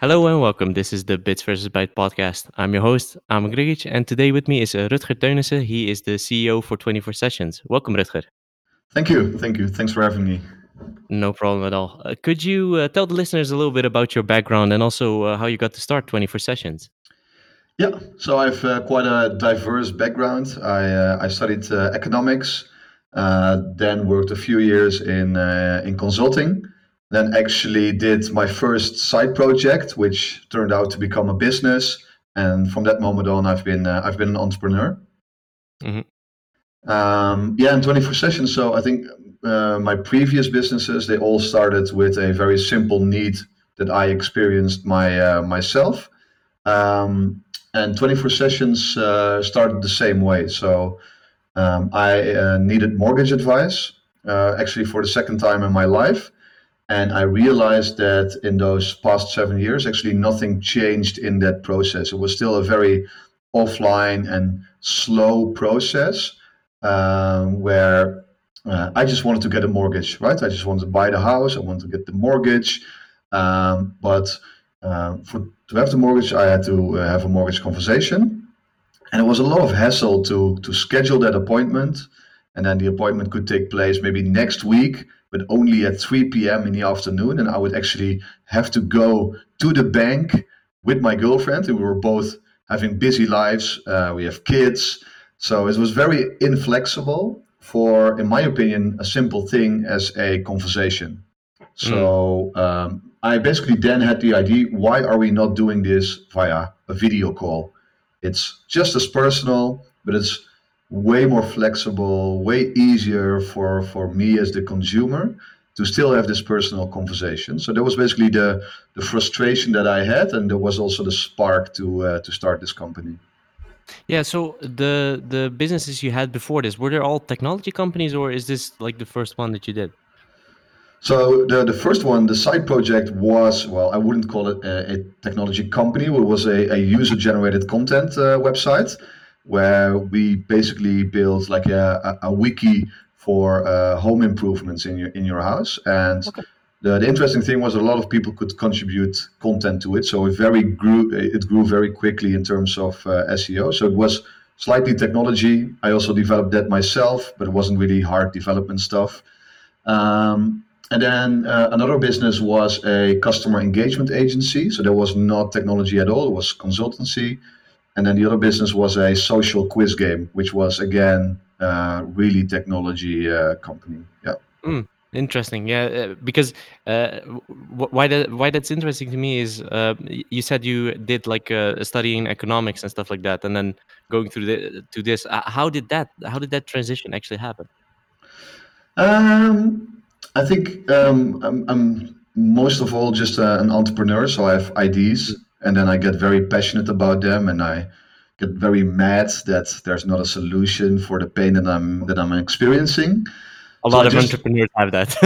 Hello and welcome. This is the Bits versus Byte podcast. I'm your host, Amon Grigic, and today with me is uh, Rutger Teunissen. He is the CEO for 24 Sessions. Welcome, Rutger. Thank you. Thank you. Thanks for having me. No problem at all. Uh, could you uh, tell the listeners a little bit about your background and also uh, how you got to start 24 Sessions? Yeah, so I've uh, quite a diverse background. I, uh, I studied economics, then worked a few years in, in consulting then actually did my first side project, which turned out to become a business. And from that moment on, I've been uh, I've been an entrepreneur. Mm-hmm. Um, yeah, in 24 sessions. So I think uh, my previous businesses they all started with a very simple need that I experienced my uh, myself. Um, and 24 sessions uh, started the same way. So um, I uh, needed mortgage advice, uh, actually for the second time in my life. And I realized that in those past seven years, actually nothing changed in that process. It was still a very offline and slow process um, where uh, I just wanted to get a mortgage, right? I just wanted to buy the house, I wanted to get the mortgage. Um, but uh, for to have the mortgage, I had to uh, have a mortgage conversation. And it was a lot of hassle to, to schedule that appointment. And then the appointment could take place maybe next week but only at 3 p.m. in the afternoon. And I would actually have to go to the bank with my girlfriend. And we were both having busy lives. Uh, we have kids. So it was very inflexible for, in my opinion, a simple thing as a conversation. So mm. um, I basically then had the idea why are we not doing this via a video call? It's just as personal, but it's way more flexible, way easier for for me as the consumer to still have this personal conversation. So that was basically the the frustration that I had, and there was also the spark to uh, to start this company. Yeah. So the the businesses you had before this were they all technology companies, or is this like the first one that you did? So the, the first one, the side project was, well, I wouldn't call it a, a technology company. It was a, a user-generated content uh, website where we basically built like a, a, a wiki for uh, home improvements in your in your house. And okay. the, the interesting thing was a lot of people could contribute content to it. So it very grew it grew very quickly in terms of uh, seo so it was slightly technology. I also developed that myself but it wasn't really hard development stuff. Um, and then uh, another business was a customer engagement agency. So there was not technology at all. It was consultancy and then the other business was a social quiz game, which was again uh, really technology uh, company. Yeah. Mm, interesting. Yeah, uh, because uh, why that why that's interesting to me is uh, you said you did like uh, studying economics and stuff like that, and then going through the, to this. how did that how did that transition actually happen? Um, I think um, I'm, I'm, most of all just an entrepreneur, so I have ideas. And then I get very passionate about them, and I get very mad that there's not a solution for the pain that I'm that I'm experiencing. A so lot I of just, entrepreneurs have that.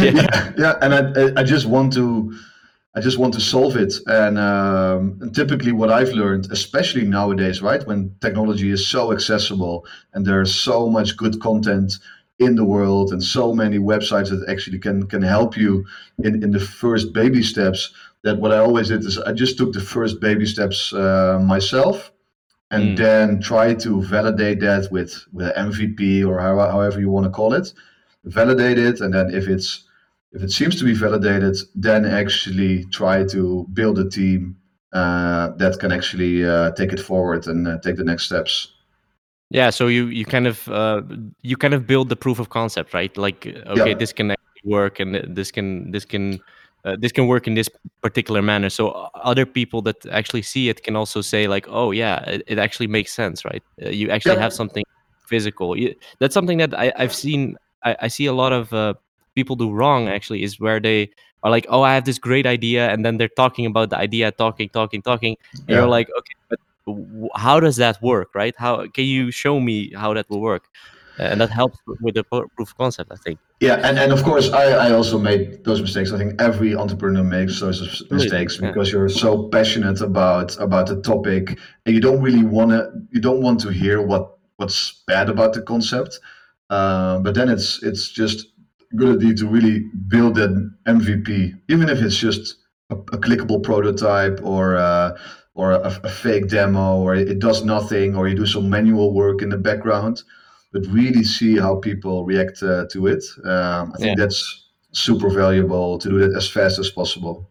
yeah. yeah. yeah, and I I just want to. I just want to solve it, and, um, and typically, what I've learned, especially nowadays, right, when technology is so accessible and there's so much good content in the world and so many websites that actually can can help you in in the first baby steps that what I always did is I just took the first baby steps uh, myself and mm. then try to validate that with with MVP or how, however you want to call it validate it and then if it's if it seems to be validated then actually try to build a team uh, that can actually uh, take it forward and uh, take the next steps yeah so you you kind of uh, you kind of build the proof of concept right like okay yeah. this can work and this can this can uh, this can work in this particular manner. So other people that actually see it can also say like oh yeah it, it actually makes sense right? Uh, you actually yeah. have something physical. You, that's something that I, have seen I, I, see a lot of uh, people do wrong actually is where they are like oh i have this great idea and then they're talking about the idea talking talking talking and yeah. you're like okay but how does that work right? How can you show me how that will work and that helps with the proof of concept i think. Yeah and, and of course I, I also made those mistakes. I think every entrepreneur makes those mistakes yeah. because you're so passionate about about the topic and you don't really want to you don't want to hear what what's bad about the concept. Uh, but then it's it's just good idea to really build an mvp even if it's just a, a clickable prototype or uh, or a, a, fake demo or it does nothing or you do some manual work in the background but really see how people react uh, to it um, i think yeah. that's super valuable to do that as fast as possible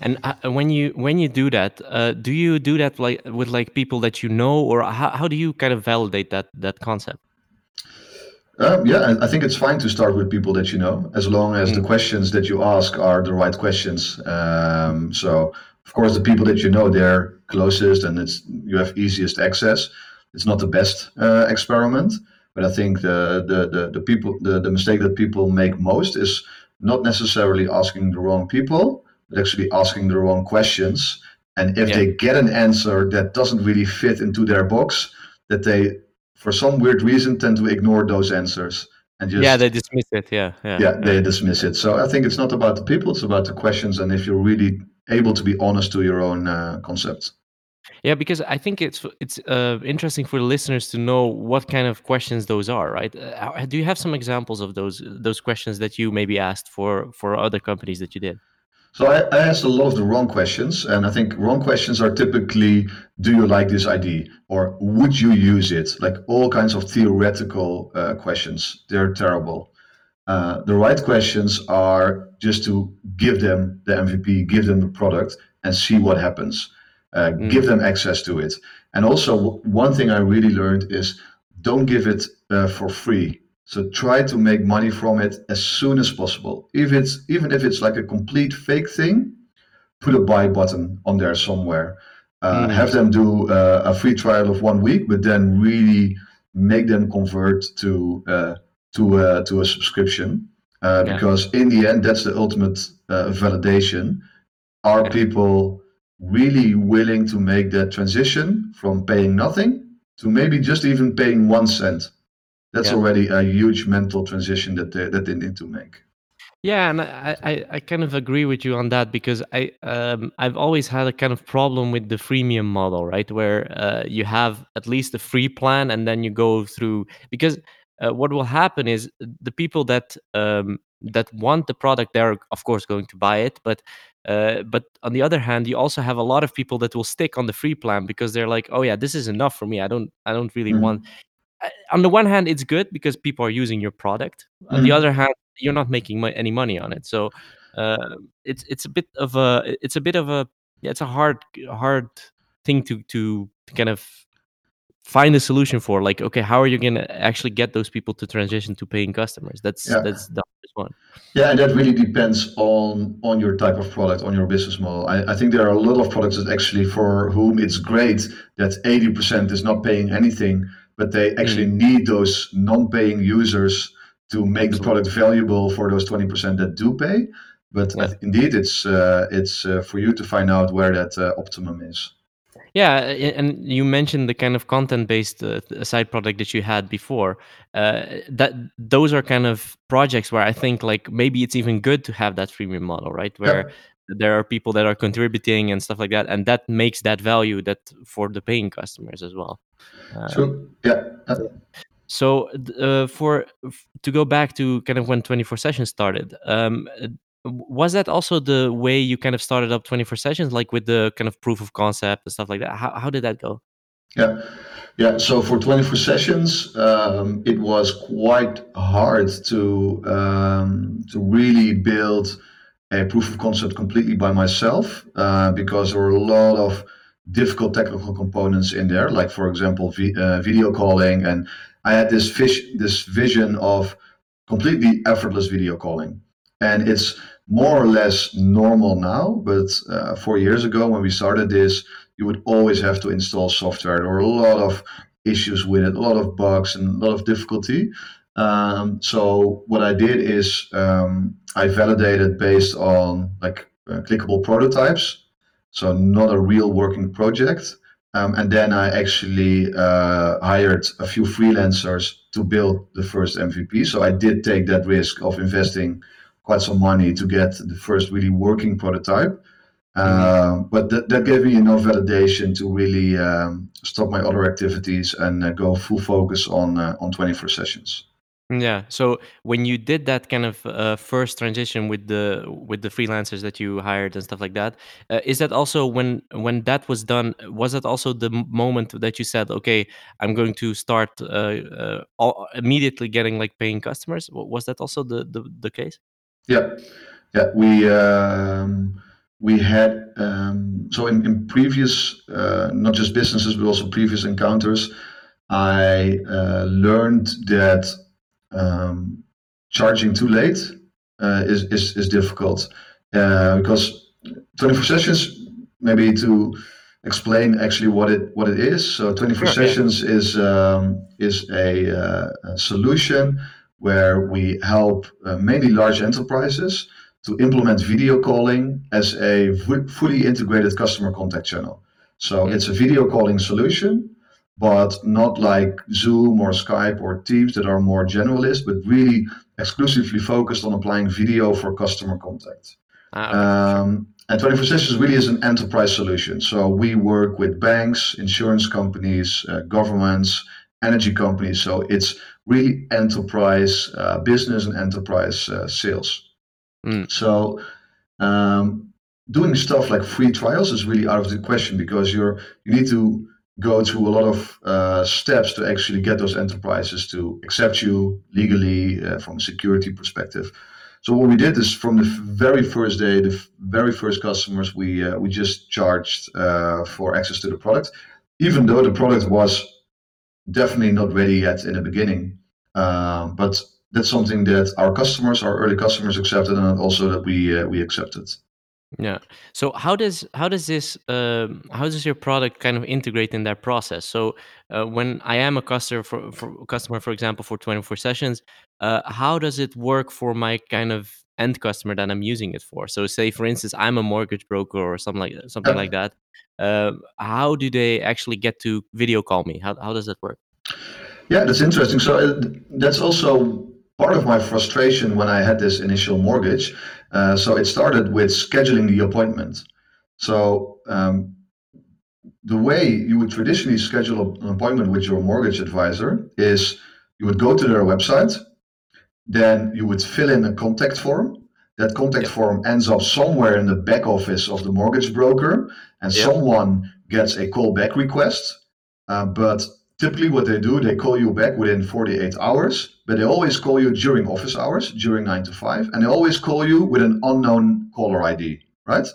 and uh, when you when you do that uh, do you do that like with like people that you know or how, how do you kind of validate that that concept um, yeah, I think it's fine to start with people that you know, as long as mm. the questions that you ask are the right questions. Um, so, of course, the people that you know, they're closest and it's you have easiest access. It's not the best uh, experiment, but I think the the the, the people the, the mistake that people make most is not necessarily asking the wrong people, but actually asking the wrong questions. And if yeah. they get an answer that doesn't really fit into their box, that they for some weird reason tend to ignore those answers and just yeah they dismiss it yeah yeah, yeah they dismiss it so i think it's not about the people it's about the questions and if you're really able to be honest to your own uh, concepts yeah because i think it's it's uh, interesting for the listeners to know what kind of questions those are right uh, do you have some examples of those those questions that you maybe asked for for other companies that you did so I, I, asked a lot of the wrong questions, and I think wrong questions are typically, "Do you like this ID?" or "Would you use it?" Like all kinds of theoretical uh, questions. They're terrible. Uh, the right questions are just to give them the MVP, give them the product, and see what happens. Uh, mm. Give them access to it. And also, one thing I really learned is don't give it uh, for free so try to make money from it as soon as possible. If it's even if it's like a complete fake thing, put a buy button on there somewhere. Uh, mm. Have them do uh, a free trial of one week, but then really make them convert to uh, to uh, to a subscription. Uh, yeah. Because in the end, that's the ultimate uh, validation. Are yeah. people really willing to make that transition from paying nothing to maybe just even paying one cent? that's yeah. already a huge mental transition that they, that they need to make. Yeah, and I, I, I, kind of agree with you on that because I um, I've always had a kind of problem with the freemium model, right? Where uh, you have at least a free plan and then you go through because uh, what will happen is the people that um, that want the product they're of course going to buy it, but uh, but on the other hand, you also have a lot of people that will stick on the free plan because they're like, oh yeah, this is enough for me. I don't I don't really mm-hmm. want on the one hand, it's good because people are using your product. On the mm-hmm. other hand, you're not making mo- any money on it. So uh, it's it's a bit of a it's a bit of a yeah, it's a hard hard thing to to kind of find a solution for like okay how are you going to actually get those people to transition to paying customers that's yeah. that's the hardest one yeah and that really depends on on your type of product on your business model I, I think there are a lot of products that actually for whom it's great that 80% is not paying anything but they actually mm. need those non-paying users to make the product valuable for those 20% that do pay. But yeah. indeed, it's uh, it's uh, for you to find out where that uh, optimum is. Yeah, and you mentioned the kind of content-based uh, side product that you had before. Uh, that those are kind of projects where I think like maybe it's even good to have that freemium model, right? Where yeah. there are people that are contributing and stuff like that, and that makes that value that for the paying customers as well. True. Yeah. So uh, for to go back to kind of when 24 sessions started, um, was that also the way you kind of started up 24 sessions, like with the kind of proof of concept and stuff like that? How how did that go? Yeah. Yeah, so for 24 sessions, um, it was quite hard to um, to really build a proof of concept completely by myself uh, because there were a lot of difficult technical components in there, like for example, v- uh, video calling. And I had this fish, this vision of completely effortless video calling, and it's more or less normal now. But uh, four years ago, when we started this, you would always have to install software. There were a lot of issues with it, a lot of bugs, and a lot of difficulty. Um, so what I did is um, I validated based on like uh, clickable prototypes so not a real working project. Um, and then I actually uh, hired a few freelancers to build the first MVP. So I did take that risk of investing quite some money to get the first really working prototype. Mm-hmm. Uh, but that, that gave me enough validation to really um, stop my other activities and uh, go full focus on uh, on 24 sessions. Yeah. So when you did that kind of uh, first transition with the with the freelancers that you hired and stuff like that, uh, is that also when when that was done? Was that also the moment that you said, "Okay, I'm going to start uh, uh, all, immediately getting like paying customers"? Was that also the the, the case? Yeah, yeah. We um, we had um, so in, in previous uh, not just businesses but also previous encounters, I uh, learned that um, charging too late uh, is, is is difficult uh, because 24 sessions maybe to explain actually what it what it is. So 24 Sure. Yeah. sessions is um, is a, uh, a solution where we help uh, mainly large enterprises to implement video calling as a fully integrated customer contact channel. So it's a video calling solution, but not like Zoom or Skype or Teams that are more generalist, but really exclusively focused on applying video for customer contact. Ah, okay. Um, and 24 Sessions really is an enterprise solution. So we work with banks, insurance companies, uh, governments, energy companies. So it's really enterprise uh, business and enterprise uh, sales. Mm. So um, doing stuff like free trials is really out of the question because you're you need to go through a lot of uh, steps to actually get those enterprises to accept you legally uh, from a security perspective. So what we did is from the very first day, the very first customers, we uh, we just charged uh, for access to the product, even though the product was definitely not ready yet in the beginning. Um, but that's something that our customers, our early customers, accepted, and also that we uh, we accepted. Yeah. So how does how does this um, how does your product kind of integrate in that process? So uh, when I am a customer for, for customer, for example, for 24 sessions, uh, how does it work for my kind of end customer that I'm using it for? So say for instance, I'm a mortgage broker or something like something like that. Uh, how do they actually get to video call me? How how does that work? Yeah, that's interesting. So uh, that's also part of my frustration when I had this initial mortgage. Uh, so it started with scheduling the appointment. So um, the way you would traditionally schedule an appointment with your mortgage advisor is you would go to their website, then you would fill in a contact form. That contact Yeah. form ends up somewhere in the back office of the mortgage broker, and Yeah. someone gets a callback request. Uh, but typically, what they do, they call you back within 48 hours, but they always call you during office hours, during nine to five, and they always call you with an unknown caller ID, right?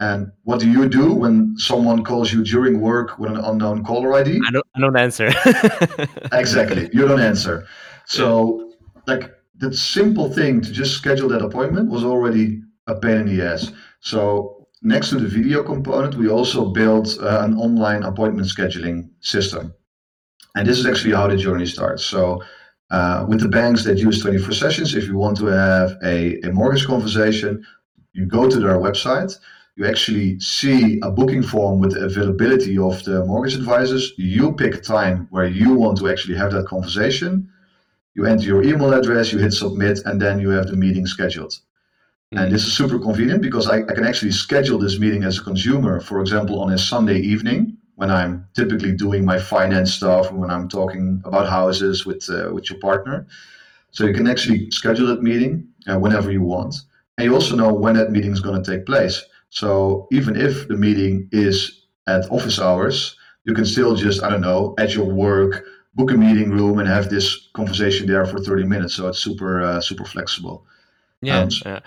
And what do you do when someone calls you during work with an unknown caller ID? I don't I don't answer. Exactly. You don't answer. So, like that simple thing to just schedule that appointment was already a pain in the ass. So, next to the video component, we also built uh, an online appointment scheduling system. And this is actually how the journey starts. So, uh, with the banks that use 24 sessions, if you want to have a, a mortgage conversation, you go to their website. You actually see a booking form with the availability of the mortgage advisors. You pick a time where you want to actually have that conversation. You enter your email address, you hit submit, and then you have the meeting scheduled. And this is super convenient because I, I can actually schedule this meeting as a consumer, for example, on a Sunday evening when I'm typically doing my finance stuff, when I'm talking about houses with uh, with your partner. So you can actually schedule that meeting uh, whenever you want, and you also know when that meeting is going to take place. So even if the meeting is at office hours, you can still just I don't know at your work book a meeting room and have this conversation there for 30 minutes. So it's super uh, super flexible. Yeah, Um, yeah.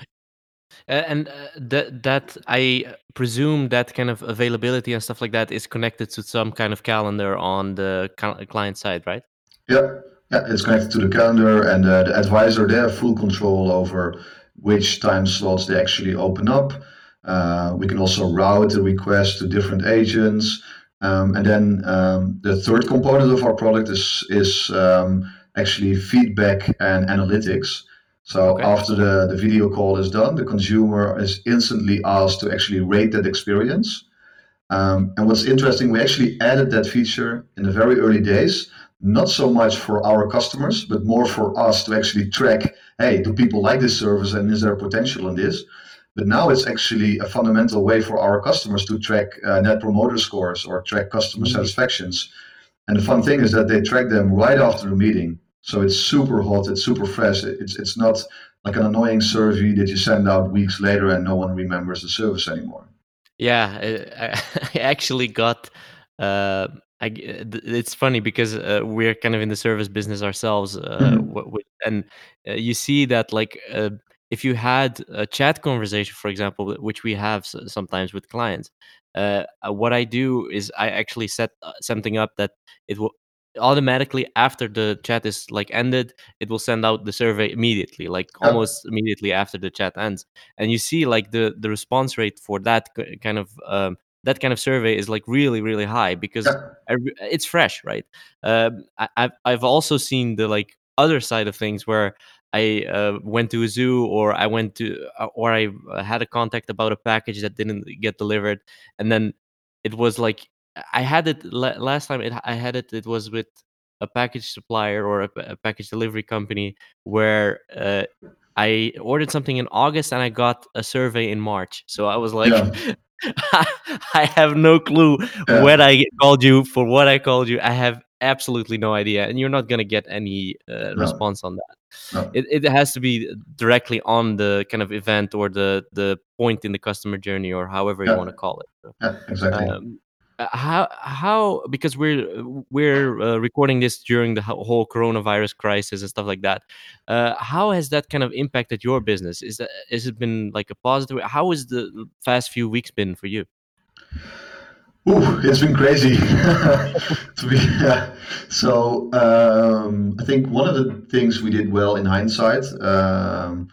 Uh, and uh, that that I presume that kind of availability and stuff like that is connected to some kind of calendar on the client side, right? Yeah, yeah, it's connected to the calendar, and uh, the advisor they have full control over which time slots they actually open up. Uh, we can also route the request to different agents, um, and then um, the third component of our product is is um, actually feedback and analytics. So Okay. after the, the video call is done, the consumer is instantly asked to actually rate that experience. Um, and what's interesting, we actually added that feature in the very early days, not so much for our customers, but more for us to actually track hey, do people like this service and is there potential in this? But now it's actually a fundamental way for our customers to track uh, net promoter scores or track customer Mhm. satisfactions. And the fun thing is that they track them right after the meeting. So it's super hot, it's super fresh. It's it's not like an annoying survey that you send out weeks later and no one remembers the service anymore. Yeah, I, I actually got. Uh, I, it's funny because uh, we're kind of in the service business ourselves, uh, mm-hmm. and uh, you see that like uh, if you had a chat conversation, for example, which we have sometimes with clients, uh, what I do is I actually set something up that it will automatically after the chat is like ended it will send out the survey immediately like almost immediately after the chat ends. And you see like the the response rate for that kind of um, that kind of survey is like really really high because it's fresh right? Um, I, have I've also seen the like other side of things where I uh, went to a zoo or I went to uh, or I uh, had a contact about a package that didn't get delivered. And then it was like I had it last time. It, I had it. It was with a package supplier or a, a package delivery company where uh, I ordered something in August and I got a survey in March. So I was like, yeah. I have no clue yeah. when I called you for what I called you. I have absolutely no idea, and you're not gonna get any uh, no. response on that. No. It it has to be directly on the kind of event or the the point in the customer journey or however yeah. you want to call it. So, yeah, exactly. Um, how how because we're we're uh, recording this during the whole coronavirus crisis and stuff like that uh, how has that kind of impacted your business? Is that has it been like a positive how has the past few weeks been for you? Ooh, it's been crazy. To be yeah. so um, i think one of the things we did well in hindsight um,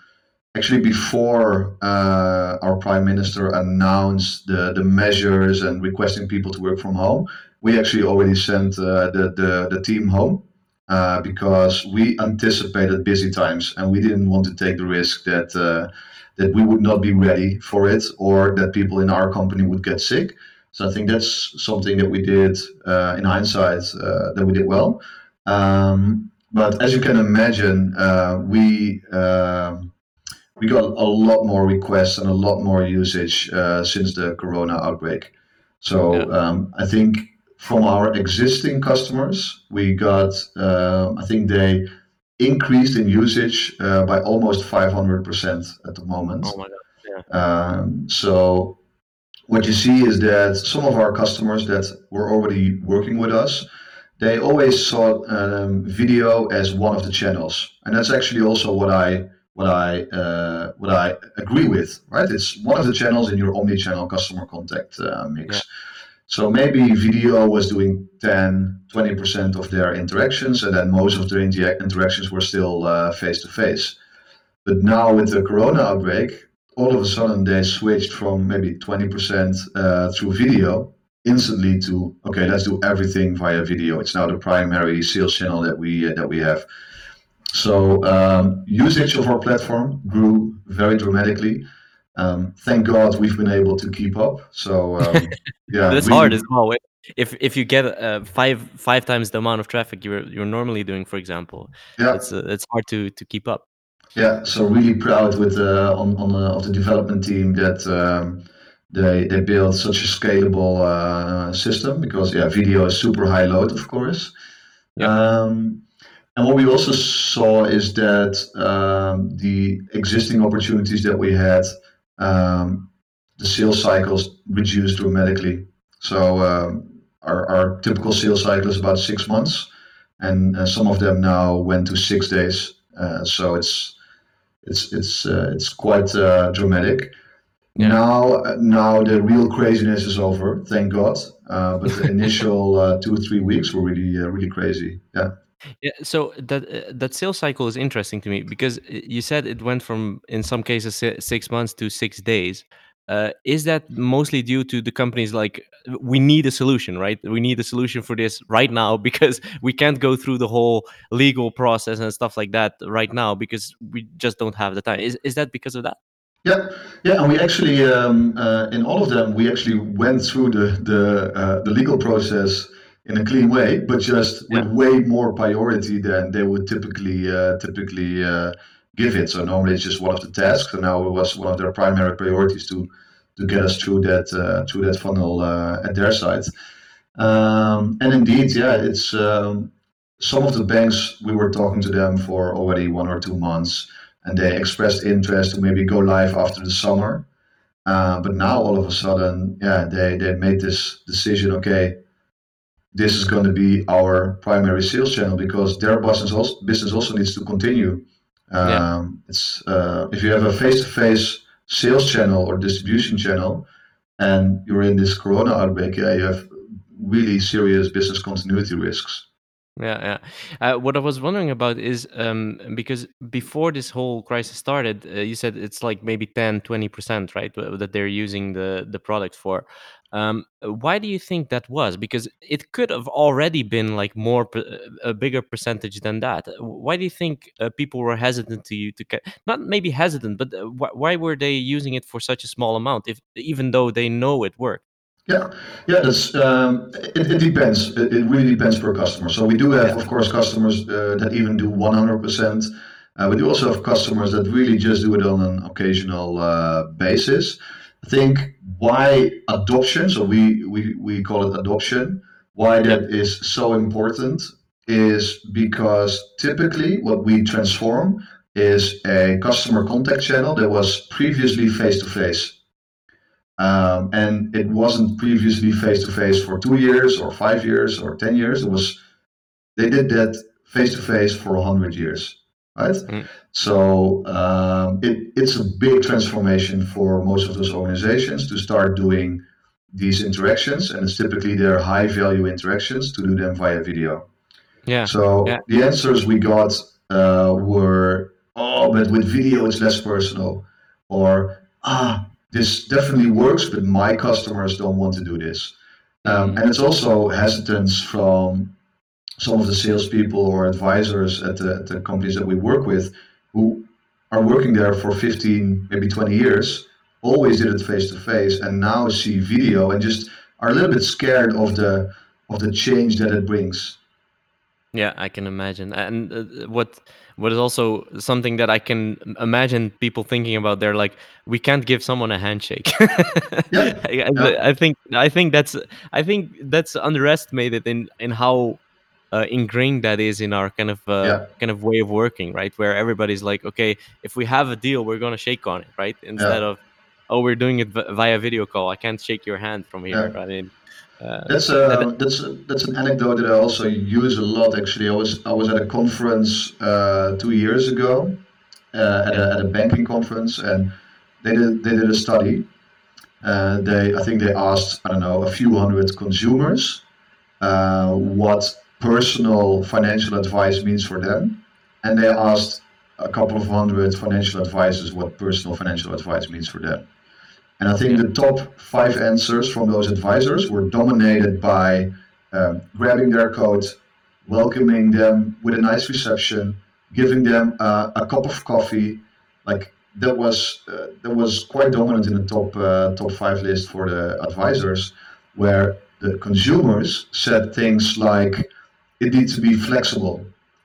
actually before uh, our prime minister announced the, the measures and requesting people to work from home we actually already sent uh, the, the, the team home uh, because we anticipated busy times and we didn't want to take the risk that uh, that we would not be ready for it or that people in our company would get sick. So i think that's something that we did uh, in hindsight uh, that we did well. Um, but as you can imagine we we got a lot more requests and a lot more usage uh, since the corona outbreak. So yeah. um, I think from our existing customers, we got, uh, I think they increased in usage uh, by almost 500% at the moment. Oh my God. Yeah. Um, so what you see is that some of our customers that were already working with us, they always saw um, video as one of the channels. And that's actually also what I what I uh, what I agree with. Right, it's one of the channels in your omni-channel customer contact uh, mix. Yeah. So maybe video was doing 10, 20% of their interactions, and then most of their interactions were still face to face. But now with the corona outbreak, all of a sudden they switched from maybe 20% uh, through video instantly to okay, let's do everything via video. It's now the primary sales channel that we uh, that we have. So um, usage of our platform grew very dramatically. Um, thank God we've been able to keep up. So um, yeah, that's we, hard as well. If if you get uh, five five times the amount of traffic you're you're normally doing, for example, yeah, it's uh, it's hard to to keep up. Yeah, so really proud with uh, on on uh, of the development team that um, they they built such a scalable uh, system because yeah, video is super high load, of course. Yeah. And what we also saw is that um, the existing opportunities that we had, um, the sales cycles reduced dramatically. So um, our, our typical sales cycle is about six months, and uh, some of them now went to six days. Uh, so it's it's it's uh, it's quite uh, dramatic. Yeah. Now, now the real craziness is over, thank God. Uh, but the initial uh, two or three weeks were really, really crazy. Yeah. Yeah, so that uh, that sales cycle is interesting to me because uh, you said it went from in some cases six months to six days. Uh, is that mostly due to the companies like we need a solution, right? We need a solution for this right now because we can't go through the whole legal process and stuff like that right now because we just don't have the time. Is is that because of that? Yeah, yeah, and we actually um, uh, in all of them we actually went through the the uh, the legal process in a clean way, but just yeah. with way more priority than they would typically uh, typically uh, give it. So normally it's just one of the tasks, and now it was one of their primary priorities to to get us through that uh, through that funnel uh, at their side. Um, and indeed, yeah, it's um, some of the banks we were talking to them for already one or two months, and they expressed interest to maybe go live after the summer. Uh, but now all of a sudden, yeah, they they made this decision. Okay, this is going to be our primary sales channel because their business also, business also needs to continue. Um, yeah. It's uh, if you have a face-to-face sales channel or distribution channel, and you're in this Corona outbreak, yeah, you have really serious business continuity risks. Yeah, yeah. Uh, what I was wondering about is um, because before this whole crisis started, uh, you said it's like maybe 10, 20%, right? That they're using the, the product for. Um, why do you think that was? Because it could have already been like more a bigger percentage than that. Why do you think uh, people were hesitant to you to not maybe hesitant, but uh, wh- why were they using it for such a small amount? If even though they know it worked. Yeah, yeah, that's um, it, it depends. It, it, really depends per customer. So we do have, of course, customers uh, that even do 100%. Uh, we do also have customers that really just do it on an occasional uh, basis. I think why adoption, so we, we, we call it adoption, why that is so important is because typically what we transform is a customer contact channel that was previously face to face. and it wasn't previously face to face for two years or five years or 10 years. It was, they did that face to face for 100 years right? Mm. So um, it, it's a big transformation for most of those organizations to start doing these interactions, and it's typically their high value interactions to do them via video. Yeah. So yeah. the answers we got uh, were, oh, but with video it's less personal, or ah, this definitely works, but my customers don't want to do this. Um, mm. and it's also hesitance from some of the salespeople or advisors at the, at the companies that we work with who are working there for 15, maybe 20 years, always did it face to face, and now see video and just are a little bit scared of the of the change that it brings. Yeah, I can imagine. And uh, what what is also something that I can imagine people thinking about. They're like, we can't give someone a handshake. yeah. I, I, think I think that's I think that's underestimated in in how uh, ingrained that is in our kind of uh, yeah. kind of way of working, right? Where everybody's like, okay, if we have a deal, we're gonna shake on it, right? Instead yeah. of, oh, we're doing it via video call. I can't shake your hand from here. Yeah. I mean, uh, that's uh, that's that's an anecdote that I also use a lot. Actually, I was I was at a conference uh, two years ago uh, at, a, at a banking conference, and they did they did a study. Uh, they I think they asked I don't know a few hundred consumers uh, what personal financial advice means for them. And they asked a couple of hundred financial advisors what personal financial advice means for them. And I think the top five answers from those advisors were dominated by um, grabbing their coat, welcoming them with a nice reception, giving them uh, a cup of coffee. Like that was uh, that was quite dominant in the top uh, top five list for the advisors, where the consumers said things like it needs to be flexible.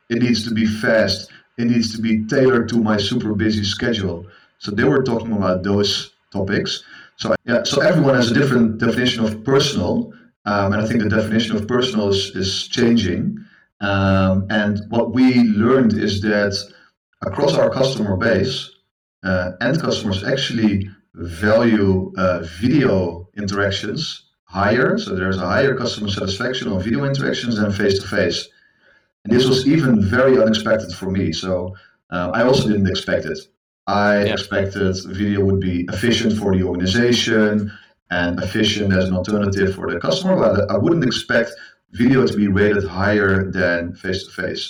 It needs to be fast. It needs to be tailored to my super busy schedule. So they were talking about those topics. So yeah, so everyone has a different definition of personal, um, and I think the definition of personal is, is changing. Um, and what we learned is that across our customer base, uh, end customers actually value uh, video interactions higher. So there's a higher customer satisfaction on video interactions than face to face. And this was even very unexpected for me. So uh, I also didn't expect it. I yeah. expected video would be efficient for the organization and efficient as an alternative for the customer, but I wouldn't expect video to be rated higher than face to face.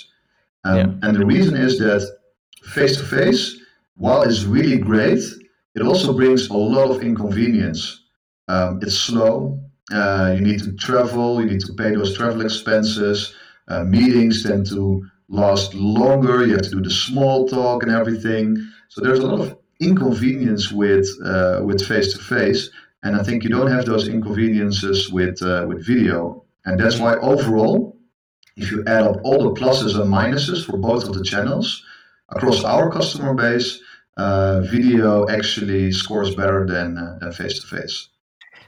And the reason is that face to face, while it's really great, it also brings a lot of inconvenience. Um, it's slow. Uh, you need to travel. You need to pay those travel expenses. Uh, meetings tend to last longer. You have to do the small talk and everything. So there's a lot of inconvenience with uh, with face to face, and I think you don't have those inconveniences with uh, with video. And that's why overall, if you add up all the pluses and minuses for both of the channels across our customer base, uh, video actually scores better than than face to face.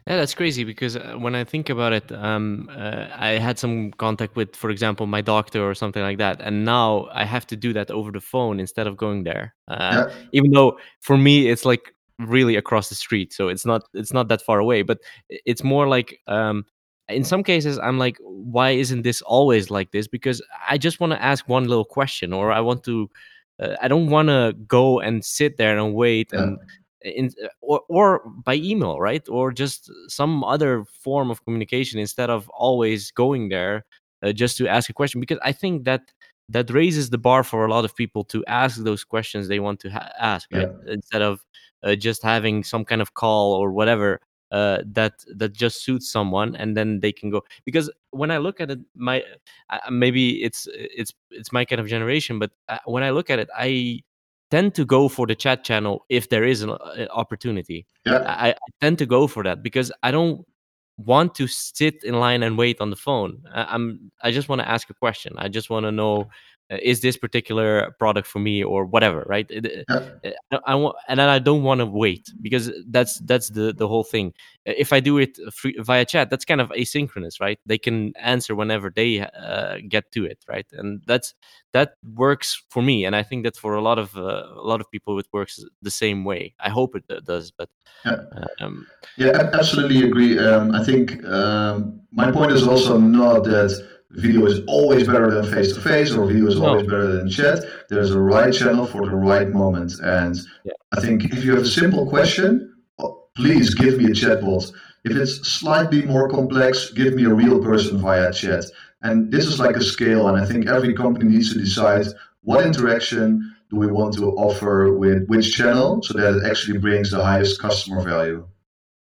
Yeah, that's crazy because uh, when I think about it, um, uh, I had some contact with, for example, my doctor or something like that, and now I have to do that over the phone instead of going there. Uh, Yeah, even though for me it's like really across the street, so it's not it's not that far away, but it's more like um, in some cases I'm like, why isn't this always like this? Because I just want to ask one little question, or I want to, uh, I don't want to go and sit there and wait yeah, and in or, or by email right? Or just some other form of communication instead of always going there uh, just to ask a question because i think that that raises the bar for a lot of people to ask those questions they want to ha- ask right? Yeah, instead of uh, just having some kind of call or whatever uh, that that just suits someone and then they can go. Because when i look at it my maybe it's it's it's my kind of generation but uh, when i look at it i tend to go for the chat channel if there is an uh, opportunity. yeah, I, I tend to go for that because I don't want to sit in line and wait on the phone. I, I'm I just want to ask a question. I just want to know is this particular product for me or whatever, right? Yeah, uh, uh, I want, and then I don't want to wait because that's that's the the whole thing. Uh, If I do it free, via chat, that's kind of asynchronous, right? They can answer whenever they uh, get to it, right? And that's that works for me, and I think that for a lot of uh, a lot of people, it works the same way. I hope it uh, does, but yeah. um, Yeah, I absolutely agree. Um, I think um, my point is also not that video is always better than face to face or video is always better than chat. There's a right channel for the right moment. And yeah, I think if you have a simple question, oh, please give me a chatbot. If it's slightly more complex, give me a real person via chat. And this is like a scale, and I think every company needs to decide what interaction do we want to offer with which channel so that it actually brings the highest customer value.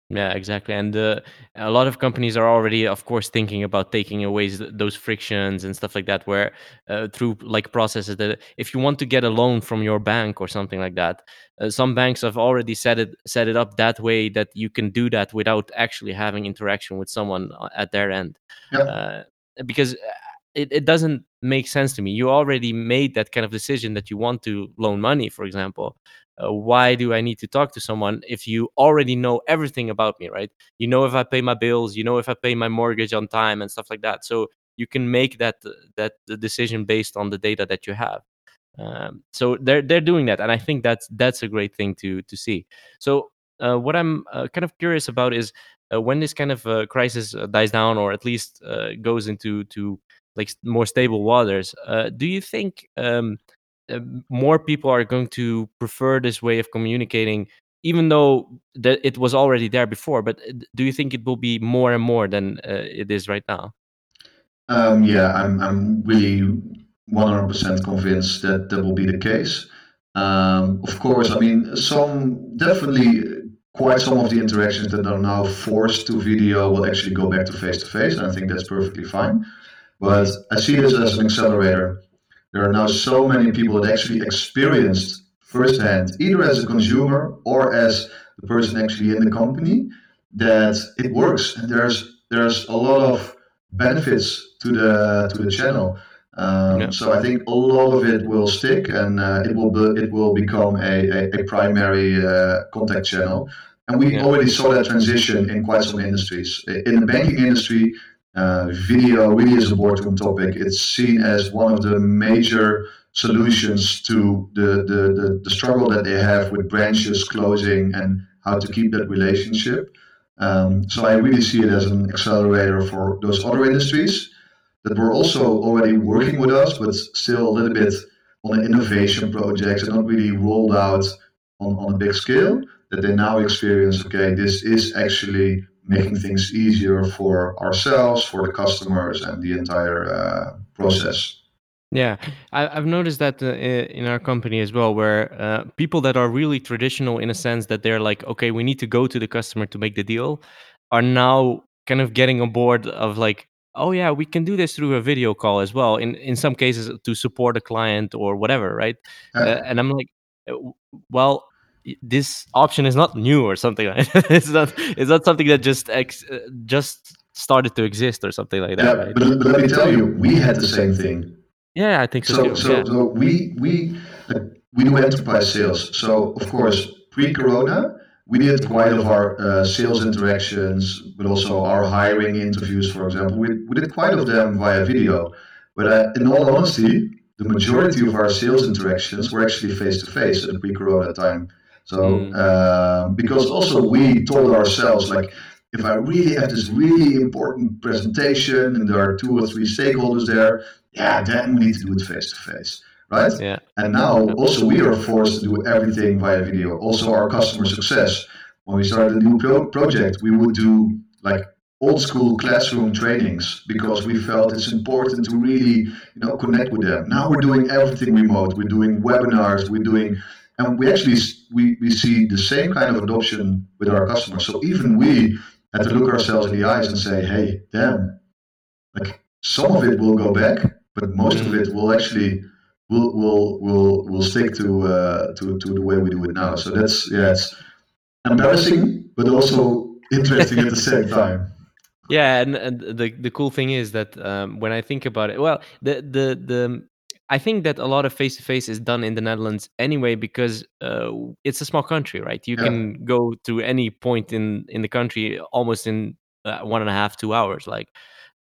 Yeah, exactly. And uh, a lot of companies are already, of course, thinking about taking away those frictions and stuff like that. Where uh, through like processes that if you want to get a loan from your bank or something like that, uh, some banks have already set it set it up that way that you can do that without actually having interaction with someone uh, at their end. Yeah, Uh, because uh, it, it doesn't make sense to me. You already made that kind of decision that you want to loan money, for example. Uh, why do I need to talk to someone if you already know everything about me, right? You know if I pay my bills, you know if I pay my mortgage on time and stuff like that. So you can make that that decision based on the data that you have. Um, so they're they're doing that, and I think that's that's a great thing to to see. So uh, what I'm uh, kind of curious about is uh, when this kind of uh, crisis uh, dies down, or at least uh, goes into to like more stable waters. Uh, do you think um, uh, more people are going to prefer this way of communicating, even though that it was already there before? But uh, do you think it will be more and more than uh, it is right now? um, yeah, I'm, I'm really 100% convinced that that will be the case. Um, of course, I mean, some definitely quite some of the interactions that are now forced to video will actually go back to face to face, and I think that's perfectly fine. But I see this as an accelerator. There are now so many people that actually experienced firsthand, either as a consumer or as the person actually in the company, that it works. And there's there's a lot of benefits to the to the channel. Um, Yeah. so I think a lot of it will stick, and uh, it will be, it will become a, a, a primary uh, contact channel. And we Yeah. already saw that transition in quite some industries. In the banking industry, uh, video really is a boardroom topic. It's seen as one of the major solutions to the, the, the, the struggle that they have with branches closing and how to keep that relationship. Um, so I really see it as an accelerator for those other industries that were also already working with us, but still a little bit on an innovation projects and not really rolled out on, on a big scale. That they now experience, okay, this is actually making things easier for ourselves, for the customers, and the entire uh, process. Yeah, I, I've noticed that uh, in our company as well, where uh, people that are really traditional in a sense that they're like, okay, we need to go to the customer to make the deal, are now kind of getting on board of like, oh yeah, we can do this through a video call as well. In in some cases, to support a client or whatever, right? Uh, Uh, and I'm like, well, this option is not new or something like it's not it's not something that just ex- uh, just started to exist or something like that, yeah, right? but, but let me tell you, we had the same thing. Yeah, I think so So, too. so, Yeah, so we we we do enterprise sales. So of course, pre-corona, we did quite of our uh, sales interactions, but also our hiring interviews, for example. We, we did quite of them via video. But uh, in all honesty, the majority of our sales interactions were actually face to face at pre-corona time. So mm. uh, because also we told ourselves like, if I really have this really important presentation and there are two or three stakeholders there, yeah, then we need to do it face to face right? Yeah. And now also we are forced to do everything via video. Also our customer success. When we started a new pro- project, we would do like old school classroom trainings because we felt it's important to really you know connect with them. Now we're doing everything remote. We're doing webinars. We're doing and we actually we, we see the same kind of adoption with our customers. So even we had to look ourselves in the eyes and say, hey, damn, like some of it will go back, but most of it will actually will will will will stick to uh, to to the way we do it now. So that's yeah, it's embarrassing, but also interesting at the same time. Yeah, and, and the the cool thing is that um, when I think about it, well, the the the I think that a lot of face to face is done in the Netherlands anyway because uh, it's a small country, right? You yeah. can go to any point in in the country almost in uh, one and a half two hours, like.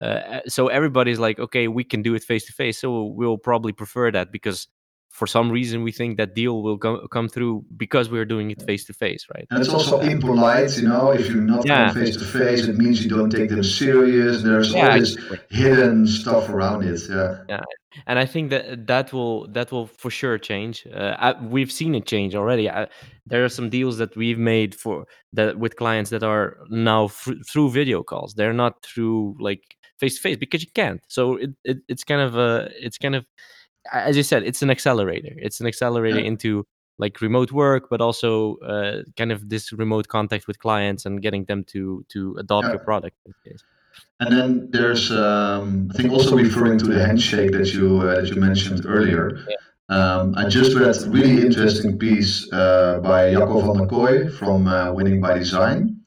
Uh, so everybody's like, okay, we can do it face to face. So we'll probably prefer that because for some reason we think that deal will come come through because we're doing it face to face, right? And it's also impolite, you know. If you're not yeah. face to face, it means you don't take them serious. There's yeah, all this hidden stuff around it. Yeah. Yeah, and I think that that will that will for sure change. Uh, I, we've seen it change already. I, there are some deals that we've made for that with clients that are now f- through video calls. They're not through like face to face because you can't. So it, it it's kind of a it's kind of as you said, it's an accelerator. It's an accelerator yeah. into like remote work, but also uh, kind of this remote contact with clients and getting them to to adopt yeah. your product. And then there's, um, I think, also referring to the handshake that you uh, that you mentioned earlier. Yeah. Um, I just read a really interesting piece uh, by Jacco van der Kooij from uh, Winning by Design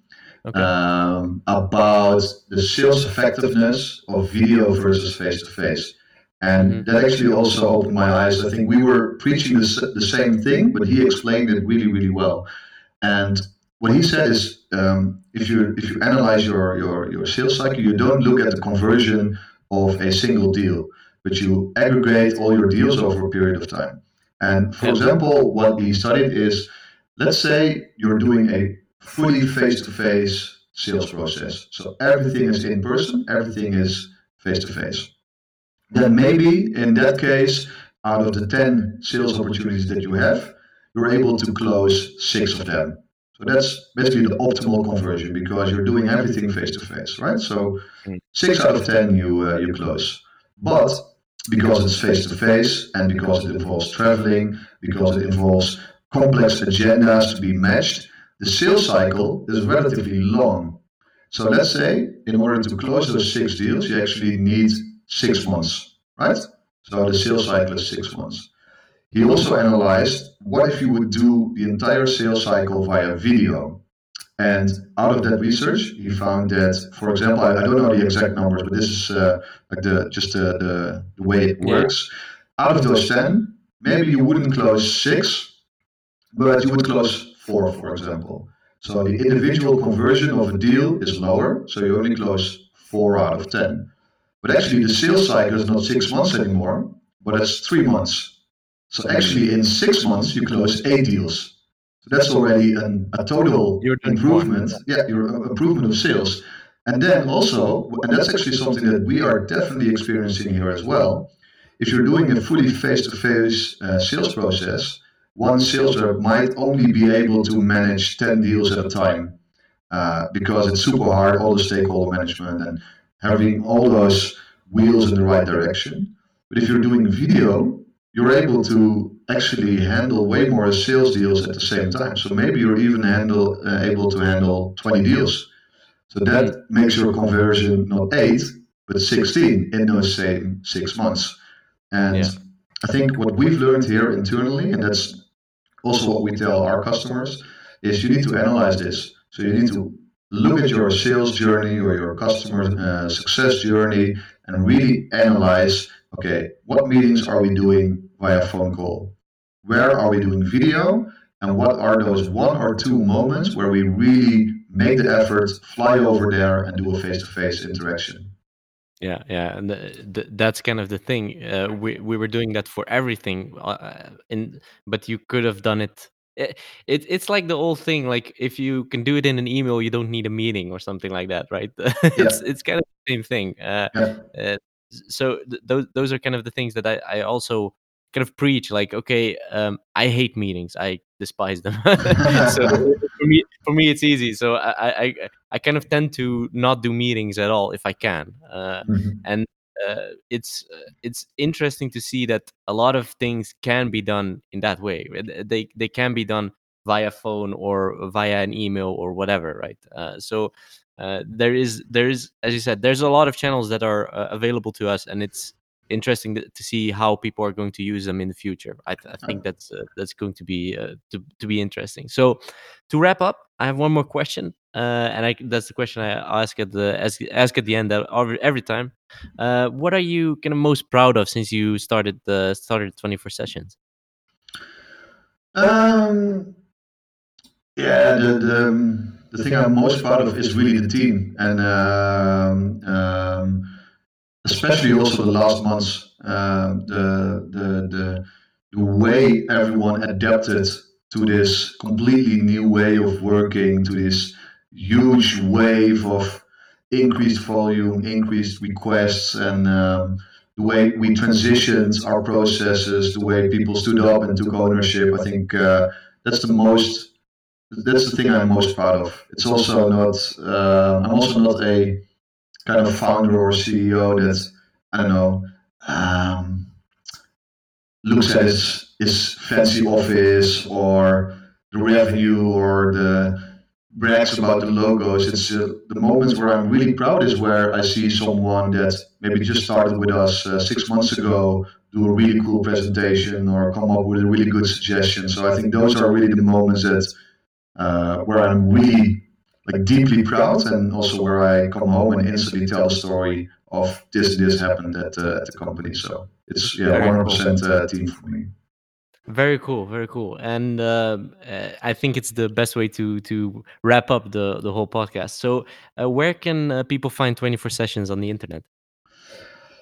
okay. um, about the sales effectiveness of video versus face to face. And mm-hmm. that actually also opened my eyes. I think we were preaching the, the same thing, but he explained it really, really well. And what he said is, um, if you if you analyze your, your your sales cycle, you don't look at the conversion of a single deal, but you aggregate all your deals over a period of time. And for example, what he studied is, let's say you're doing a fully face-to-face sales process. So everything is in person, everything is face-to-face then maybe in that case, out of the 10 sales opportunities that you have, you're able to close six of them. So that's basically the optimal conversion because you're doing everything face to face, right? So six out of 10 you, uh, you close. But because it's face to face and because it involves traveling, because it involves complex agendas to be matched, the sales cycle is relatively long. So let's say in order to close those six deals, you actually need six months, right? So the sales cycle is six months. He also analyzed what if you would do the entire sales cycle via video. And out of that research, he found that, for example, I, I don't know the exact numbers, but this is uh, like the just the, the, the way it works. Out of those 10, maybe you wouldn't close six, but you would close four, for example. So the individual conversion of a deal is lower, so you only close four out of 10. But actually, the sales cycle is not six months anymore, but it's three months. So actually, in six months, you close eight deals. So that's already an, a total improvement. Yeah, your uh, improvement of sales. And then also, and that's actually something that we are definitely experiencing here as well. If you're doing a fully face-to-face uh, sales process, one sales rep might only be able to manage 10 deals at a time uh, because it's super hard, all the stakeholder management and having all those wheels in the right direction. But if you're doing video, you're able to actually handle way more sales deals at the same time. So maybe you're even handle uh, able to handle 20 deals. So that makes your conversion not eight, but 16 in those same six months. And yeah. I think what we've learned here internally, and that's also what we tell our customers, is you need to analyze this. So you need to look at your sales journey or your customer uh, success journey and really analyze okay, what meetings are we doing via phone call? Where are we doing video? and what are those one or two moments where we really make the effort, fly over there, and do a face-to-face interaction. Yeah, yeah, and that's kind of the thing. Uh, we we were doing that for everything, uh, in but you could have done it. It, it. It's like the old thing. Like if you can do it in an email, you don't need a meeting or something like that, right? it's yeah. it's kind of the same thing. Uh, yeah. Uh, so th- those those are kind of the things that I I also kind of preach like okay um, i hate meetings i despise them so for me for me it's easy so I, I i kind of tend to not do meetings at all if i can uh, mm-hmm. and uh, it's uh, it's interesting to see that a lot of things can be done in that way they they can be done via phone or via an email or whatever right uh, so uh, there is there is as you said there's a lot of channels that are uh, available to us and it's interesting to see how people are going to use them in the future. I, I think that's uh, that's going to be uh, to to be interesting. So to wrap up, I have one more question, uh, and I, that's the question I ask at the ask, ask at the end every time. Uh, what are you kind of most proud of since you started the started twenty four sessions? Um, yeah, the, the um, the thing I'm most proud of is really the team and. Um, um, especially also the last months, uh, the, the, the, the way everyone adapted to this completely new way of working, to this huge wave of increased volume, increased requests, and um, the way we transitioned our processes, the way people stood up and took ownership. I think uh, that's the most. That's the thing I'm most proud of. It's also not. Uh, I'm also not a kind of founder or CEO that I don't know um, looks at his, his fancy office or the revenue or the brags about the logos. It's uh, the moments where I'm really proud is where I see someone that maybe just started with us uh, six months ago do a really cool presentation or come up with a really good suggestion. So I think those are really the moments that uh, where I'm really like deeply proud and also where I come home and instantly tell the story of this this happened at, uh, at the company. So it's yeah, 100% uh, team for me. Very cool, very cool, and uh, uh, I think it's the best way to to wrap up the the whole podcast. So, uh, where can uh, people find twenty four sessions on the internet?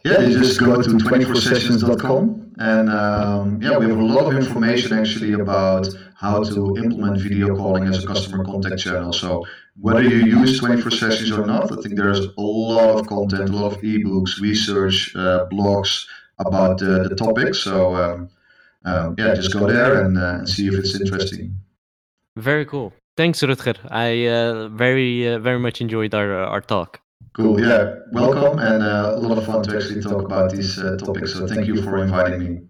Yeah, you just go to 24sessions.com and um, yeah, we have a lot of information actually about how to implement video calling as a customer contact channel. So whether you use 24 sessions or not, I think there's a lot of content, a lot of ebooks, research, uh, blogs about the, the topic. So um, um, yeah, just go there and, uh, and, see if it's interesting. Very cool. Thanks, Rutger. I uh, very uh, very much enjoyed our uh, our talk. Cool. Yeah. Welcome and uh, a lot of fun to actually talk about these topics. So thank you for inviting me.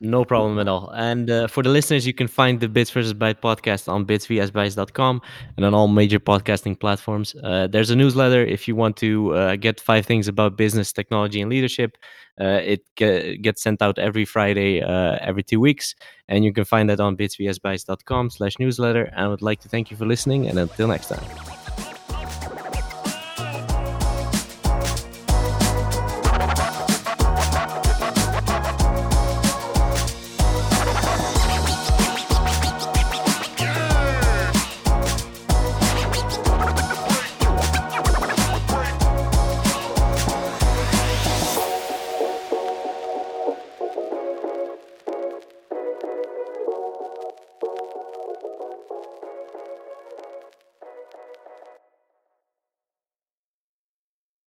No problem at all. And uh, for the listeners, you can find the Bits versus Bytes podcast on bitsvsbytes.com and on all major podcasting platforms. Uh, there's a newsletter if you want to uh, get five things about business, technology, and leadership. Uh, it ge- gets sent out every Friday, uh, every two weeks, and you can find that on bitsvsbytes.com slash newsletter. And I would like to thank you for listening, and until next time.